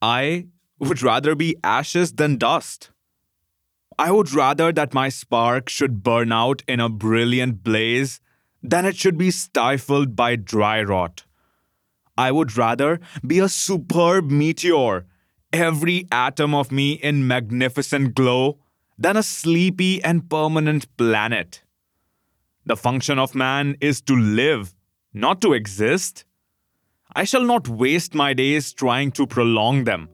I would rather be ashes than dust. I would rather that my spark should burn out in a brilliant blaze than it should be stifled by dry rot. I would rather be a superb meteor, every atom of me in magnificent glow, than a sleepy and permanent planet. The function of man is to live, not to exist. I shall not waste my days trying to prolong them.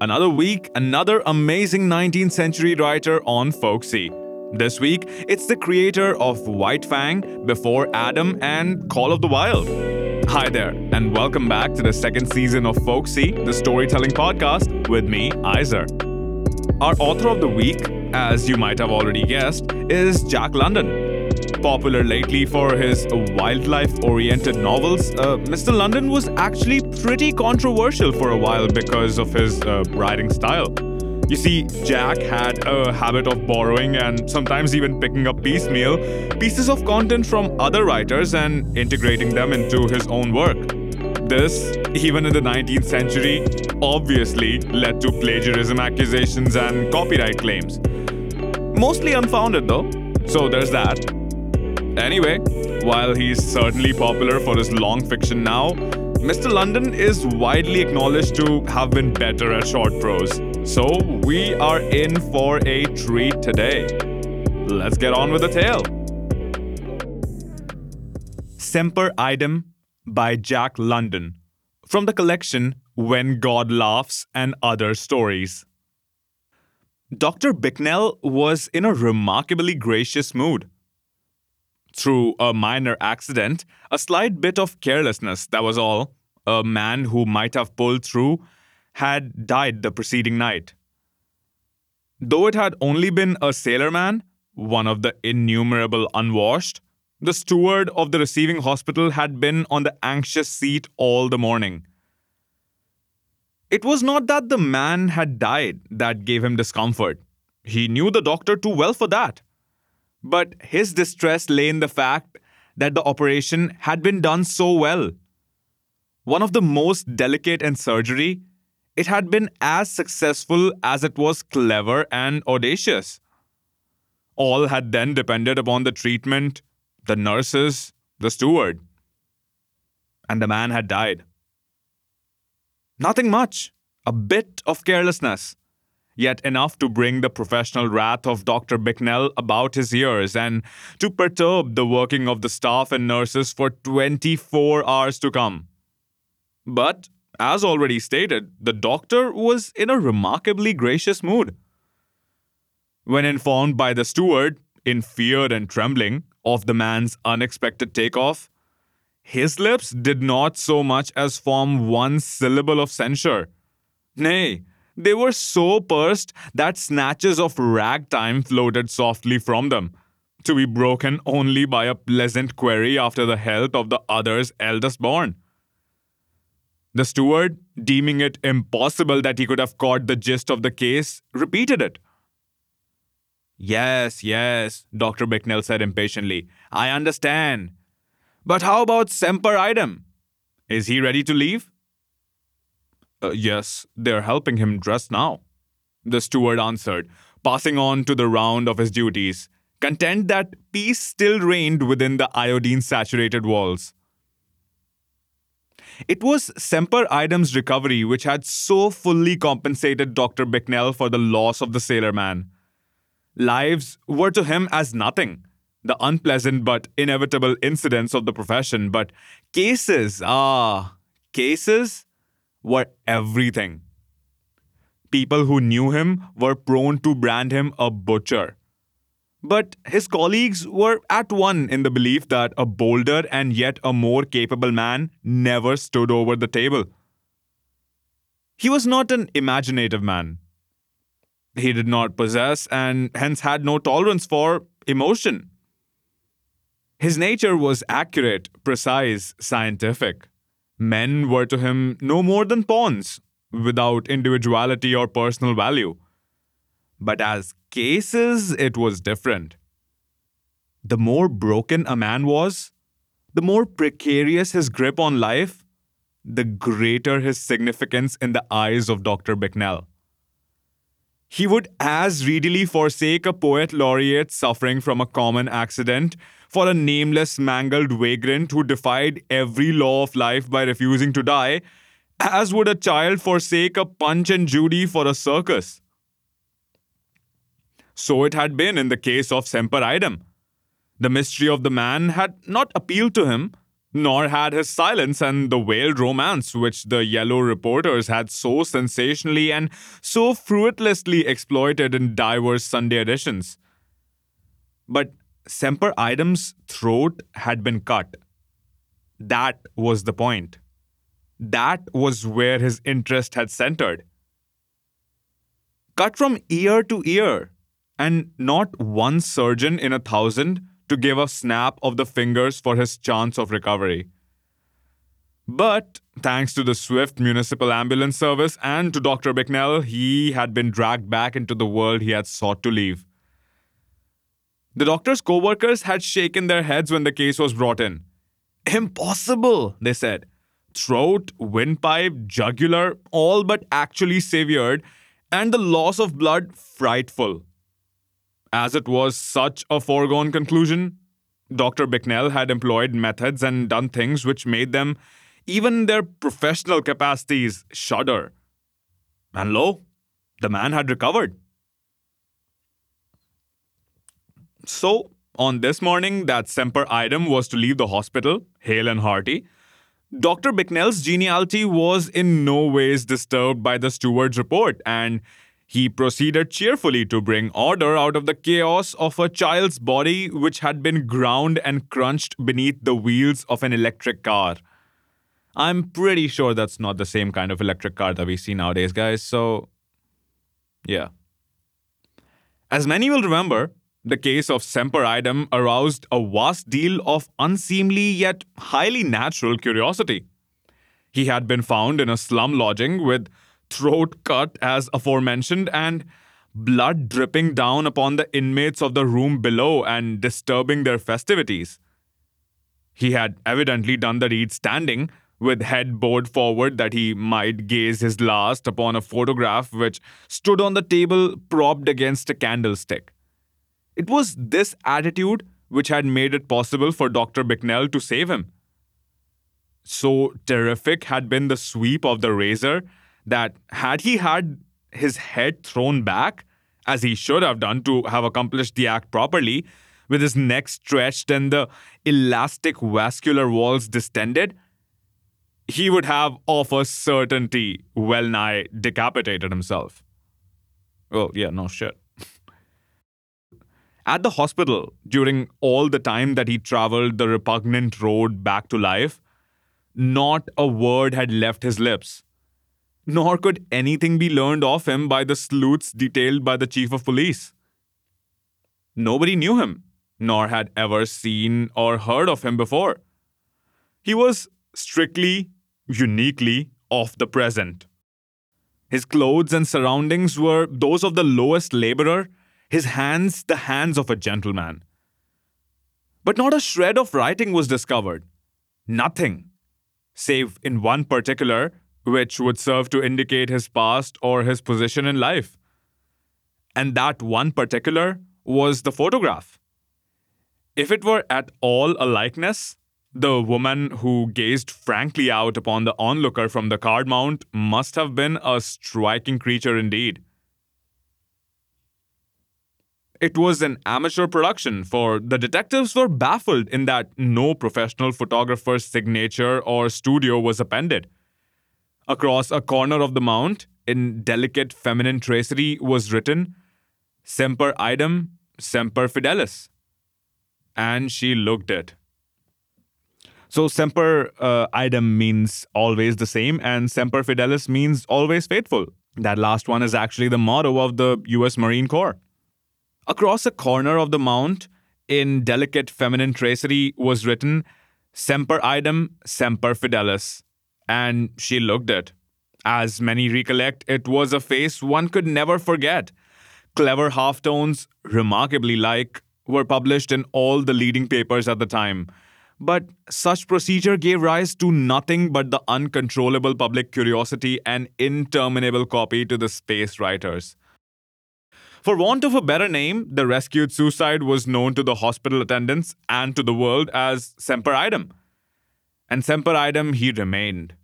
Another week, another amazing 19th century writer on Folksy. This week, it's the creator of White Fang, Before Adam, and Call of the Wild. Hi there, and welcome back to the second season of Folksy, the storytelling podcast, with me, Iser. Our author of the week, as you might have already guessed, is Jack London. Popular lately for his wildlife oriented novels, uh, Mr. London was actually pretty controversial for a while because of his uh, writing style. You see, Jack had a habit of borrowing and sometimes even picking up piecemeal pieces of content from other writers and integrating them into his own work. This, even in the 19th century, obviously led to plagiarism accusations and copyright claims. Mostly unfounded, though, so there's that. Anyway, while he's certainly popular for his long fiction now, Mr. London is widely acknowledged to have been better at short prose. So we are in for a treat today. Let's get on with the tale. Semper Idem by Jack London from the collection When God Laughs and Other Stories. Dr. Bicknell was in a remarkably gracious mood. Through a minor accident, a slight bit of carelessness, that was all, a man who might have pulled through had died the preceding night. Though it had only been a sailorman, one of the innumerable unwashed, the steward of the receiving hospital had been on the anxious seat all the morning. It was not that the man had died that gave him discomfort. He knew the doctor too well for that. But his distress lay in the fact that the operation had been done so well. One of the most delicate in surgery, it had been as successful as it was clever and audacious. All had then depended upon the treatment, the nurses, the steward. And the man had died. Nothing much, a bit of carelessness, yet enough to bring the professional wrath of Dr. Bicknell about his ears and to perturb the working of the staff and nurses for 24 hours to come. But, as already stated, the doctor was in a remarkably gracious mood. When informed by the steward, in fear and trembling, of the man's unexpected takeoff, his lips did not so much as form one syllable of censure. Nay, they were so pursed that snatches of ragtime floated softly from them, to be broken only by a pleasant query after the health of the other's eldest born. The steward, deeming it impossible that he could have caught the gist of the case, repeated it. Yes, yes, Dr. Bicknell said impatiently. I understand. But how about Semper Idem? Is he ready to leave? Uh, yes, they're helping him dress now. The steward answered, passing on to the round of his duties, content that peace still reigned within the iodine saturated walls. It was Semper Idem's recovery which had so fully compensated Dr. Bicknell for the loss of the sailor man. Lives were to him as nothing, the unpleasant but inevitable incidents of the profession, but cases, ah, cases were everything. People who knew him were prone to brand him a butcher. But his colleagues were at one in the belief that a bolder and yet a more capable man never stood over the table. He was not an imaginative man. He did not possess and hence had no tolerance for emotion. His nature was accurate, precise, scientific. Men were to him no more than pawns, without individuality or personal value. But as cases, it was different. The more broken a man was, the more precarious his grip on life, the greater his significance in the eyes of Dr. Bicknell. He would as readily forsake a poet laureate suffering from a common accident for a nameless, mangled vagrant who defied every law of life by refusing to die, as would a child forsake a punch and Judy for a circus. So it had been in the case of Semper Idem. The mystery of the man had not appealed to him, nor had his silence and the veiled romance which the yellow reporters had so sensationally and so fruitlessly exploited in diverse Sunday editions. But Semper Idem's throat had been cut. That was the point. That was where his interest had centered. Cut from ear to ear, and not one surgeon in a thousand to give a snap of the fingers for his chance of recovery. But thanks to the swift municipal ambulance service and to Dr. Bicknell, he had been dragged back into the world he had sought to leave. The doctor's co workers had shaken their heads when the case was brought in. Impossible, they said. Throat, windpipe, jugular, all but actually severed, and the loss of blood frightful. As it was such a foregone conclusion, Dr. Bicknell had employed methods and done things which made them, even their professional capacities, shudder. And lo, the man had recovered. So, on this morning that Semper Idem was to leave the hospital, hale and hearty, Dr. Bicknell's geniality was in no ways disturbed by the steward's report, and he proceeded cheerfully to bring order out of the chaos of a child's body which had been ground and crunched beneath the wheels of an electric car. I'm pretty sure that's not the same kind of electric car that we see nowadays, guys, so yeah. As many will remember, the case of Semper Idem aroused a vast deal of unseemly yet highly natural curiosity. He had been found in a slum lodging with throat cut as aforementioned, and blood dripping down upon the inmates of the room below and disturbing their festivities. He had evidently done the deed standing, with head bowed forward that he might gaze his last upon a photograph which stood on the table propped against a candlestick. It was this attitude which had made it possible for Dr. Bicknell to save him. So terrific had been the sweep of the razor that had he had his head thrown back, as he should have done to have accomplished the act properly, with his neck stretched and the elastic vascular walls distended, he would have of a certainty well nigh decapitated himself. Well, yeah, no shit. At the hospital, during all the time that he traveled the repugnant road back to life, not a word had left his lips nor could anything be learned of him by the sleuths detailed by the chief of police. Nobody knew him, nor had ever seen or heard of him before. He was strictly, uniquely of the present. His clothes and surroundings were those of the lowest laborer, his hands the hands of a gentleman. But not a shred of writing was discovered. Nothing, save in one particular which would serve to indicate his past or his position in life. And that one particular was the photograph. If it were at all a likeness, the woman who gazed frankly out upon the onlooker from the card mount must have been a striking creature indeed. It was an amateur production, for the detectives were baffled in that no professional photographer's signature or studio was appended. Across a corner of the mount, in delicate feminine tracery, was written Semper Idem, Semper Fidelis. And she looked it. So Semper uh, Idem means always the same, and Semper Fidelis means always faithful. That last one is actually the motto of the US Marine Corps. Across a corner of the mount, in delicate feminine tracery, was written Semper Idem, Semper Fidelis and she looked it. As many recollect, it was a face one could never forget. Clever half-tones, remarkably like, were published in all the leading papers at the time, But such procedure gave rise to nothing but the uncontrollable public curiosity and interminable copy to the space writers. For want of a better name, the rescued suicide was known to the hospital attendants and to the world as Semper Idem. And Semper Idem he remained.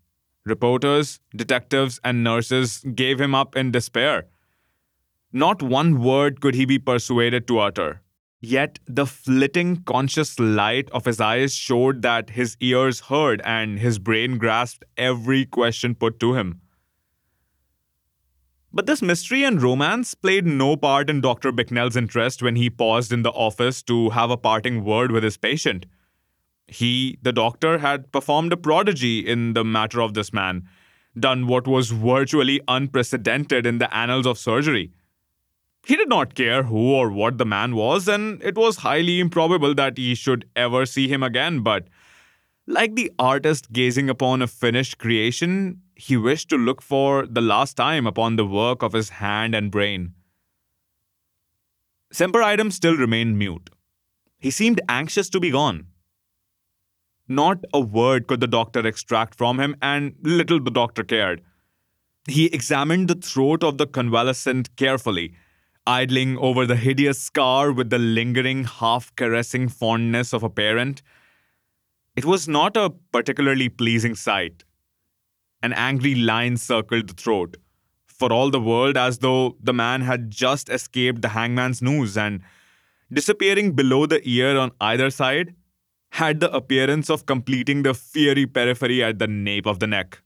Reporters, detectives, and nurses gave him up in despair. Not one word could he be persuaded to utter. Yet the flitting conscious light of his eyes showed that his ears heard and his brain grasped every question put to him. But this mystery and romance played no part in Dr. Bicknell's interest when he paused in the office to have a parting word with his patient. He, the doctor, had performed a prodigy in the matter of this man, done what was virtually unprecedented in the annals of surgery. He did not care who or what the man was, and it was highly improbable that he should ever see him again. But, like the artist gazing upon a finished creation, he wished to look for the last time upon the work of his hand and brain. Semper Idem still remained mute. He seemed anxious to be gone. Not a word could the doctor extract from him, and little the doctor cared. He examined the throat of the convalescent carefully idling over the hideous scar with the lingering, half caressing fondness of a parent. It was not a particularly pleasing sight. An angry line circled the throat, for all the world as though the man had just escaped the hangman's noose and, disappearing below the ear on either side, had the appearance of completing the fiery periphery at the nape of the neck.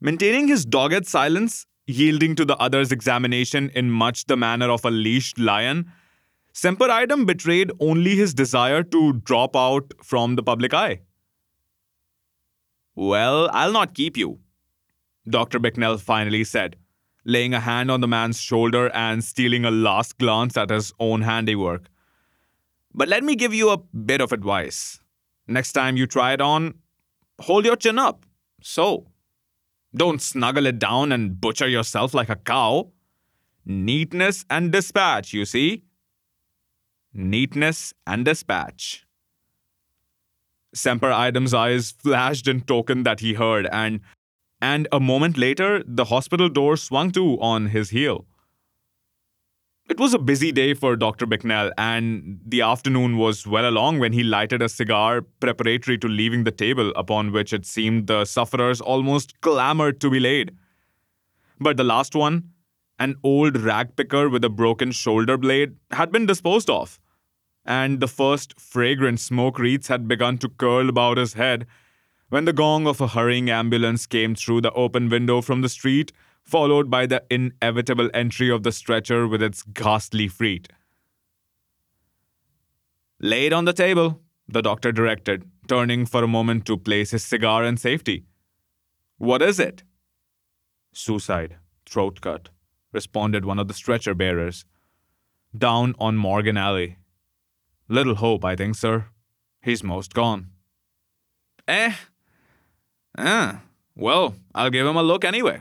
Maintaining his dogged silence, yielding to the other's examination in much the manner of a leashed lion, Semper Idem betrayed only his desire to drop out from the public eye. Well, I'll not keep you, Dr. Bicknell finally said, laying a hand on the man's shoulder and stealing a last glance at his own handiwork. But let me give you a bit of advice. Next time you try it on, hold your chin up. So. Don't snuggle it down and butcher yourself like a cow. Neatness and dispatch, you see? Neatness and dispatch. Semper Idem's eyes flashed in token that he heard, and and a moment later the hospital door swung to on his heel. It was a busy day for Dr. Bicknell, and the afternoon was well along when he lighted a cigar preparatory to leaving the table upon which it seemed the sufferers almost clamored to be laid. But the last one, an old rag picker with a broken shoulder blade, had been disposed of, and the first fragrant smoke wreaths had begun to curl about his head when the gong of a hurrying ambulance came through the open window from the street followed by the inevitable entry of the stretcher with its ghastly freight. Lay it on the table, the doctor directed, turning for a moment to place his cigar in safety. What is it? Suicide, throat cut, responded one of the stretcher bearers. Down on Morgan Alley. Little hope, I think, sir. He's most gone. Eh? Ah, well, I'll give him a look anyway.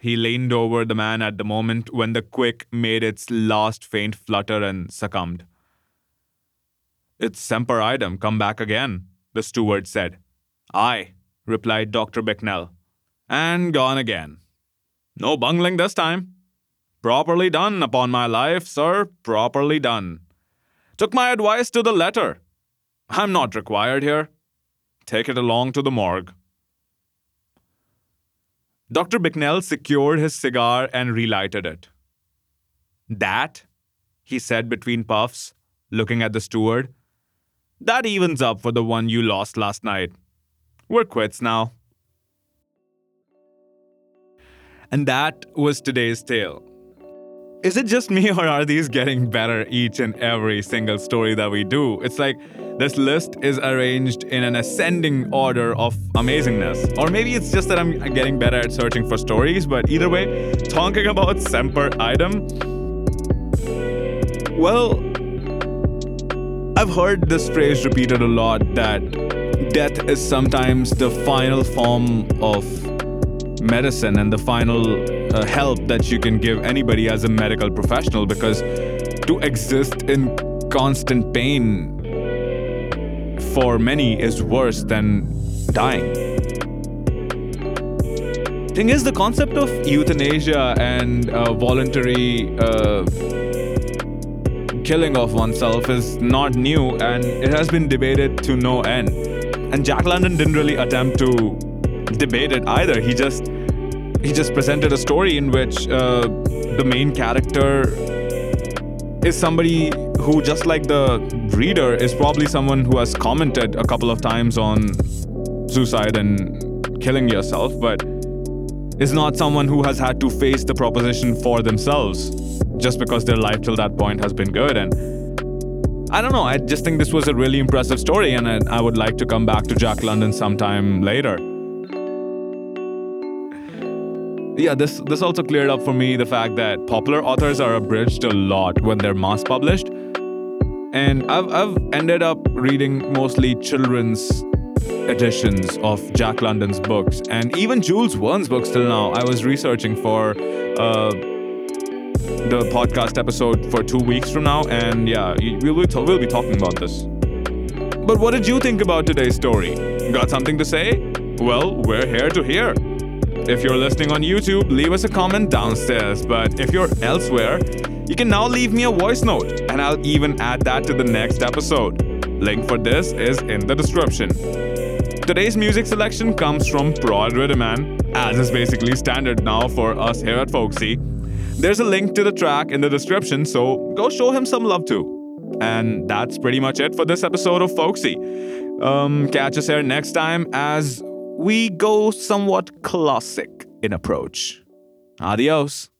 He leaned over the man at the moment when the quick made its last faint flutter and succumbed. It's Semper Idem come back again, the steward said. Aye, replied Dr. Bicknell. And gone again. No bungling this time. Properly done, upon my life, sir, properly done. Took my advice to the letter. I'm not required here. Take it along to the morgue. Dr. Bicknell secured his cigar and relighted it. That, he said between puffs, looking at the steward, that evens up for the one you lost last night. We're quits now. And that was today's tale. Is it just me, or are these getting better each and every single story that we do? It's like this list is arranged in an ascending order of amazingness. Or maybe it's just that I'm getting better at searching for stories, but either way, talking about Semper Idem. Well, I've heard this phrase repeated a lot that death is sometimes the final form of medicine and the final uh, help that you can give anybody as a medical professional because to exist in constant pain for many is worse than dying. Thing is, the concept of euthanasia and uh, voluntary uh, killing of oneself is not new and it has been debated to no end. And Jack London didn't really attempt to debate it either. He just he just presented a story in which uh, the main character is somebody who, just like the reader, is probably someone who has commented a couple of times on suicide and killing yourself, but is not someone who has had to face the proposition for themselves just because their life till that point has been good. And I don't know, I just think this was a really impressive story, and I would like to come back to Jack London sometime later. Yeah, this this also cleared up for me the fact that popular authors are abridged a lot when they're mass published. And I've I've ended up reading mostly children's editions of Jack London's books and even Jules Verne's books till now. I was researching for uh, the podcast episode for two weeks from now, and yeah, we'll be, we'll be talking about this. But what did you think about today's story? Got something to say? Well, we're here to hear. If you're listening on YouTube, leave us a comment downstairs. But if you're elsewhere, you can now leave me a voice note, and I'll even add that to the next episode. Link for this is in the description. Today's music selection comes from Prod Rhythm, as is basically standard now for us here at Folksy. There's a link to the track in the description, so go show him some love too. And that's pretty much it for this episode of Folksy. Um, catch us here next time as we go somewhat classic in approach. Adios.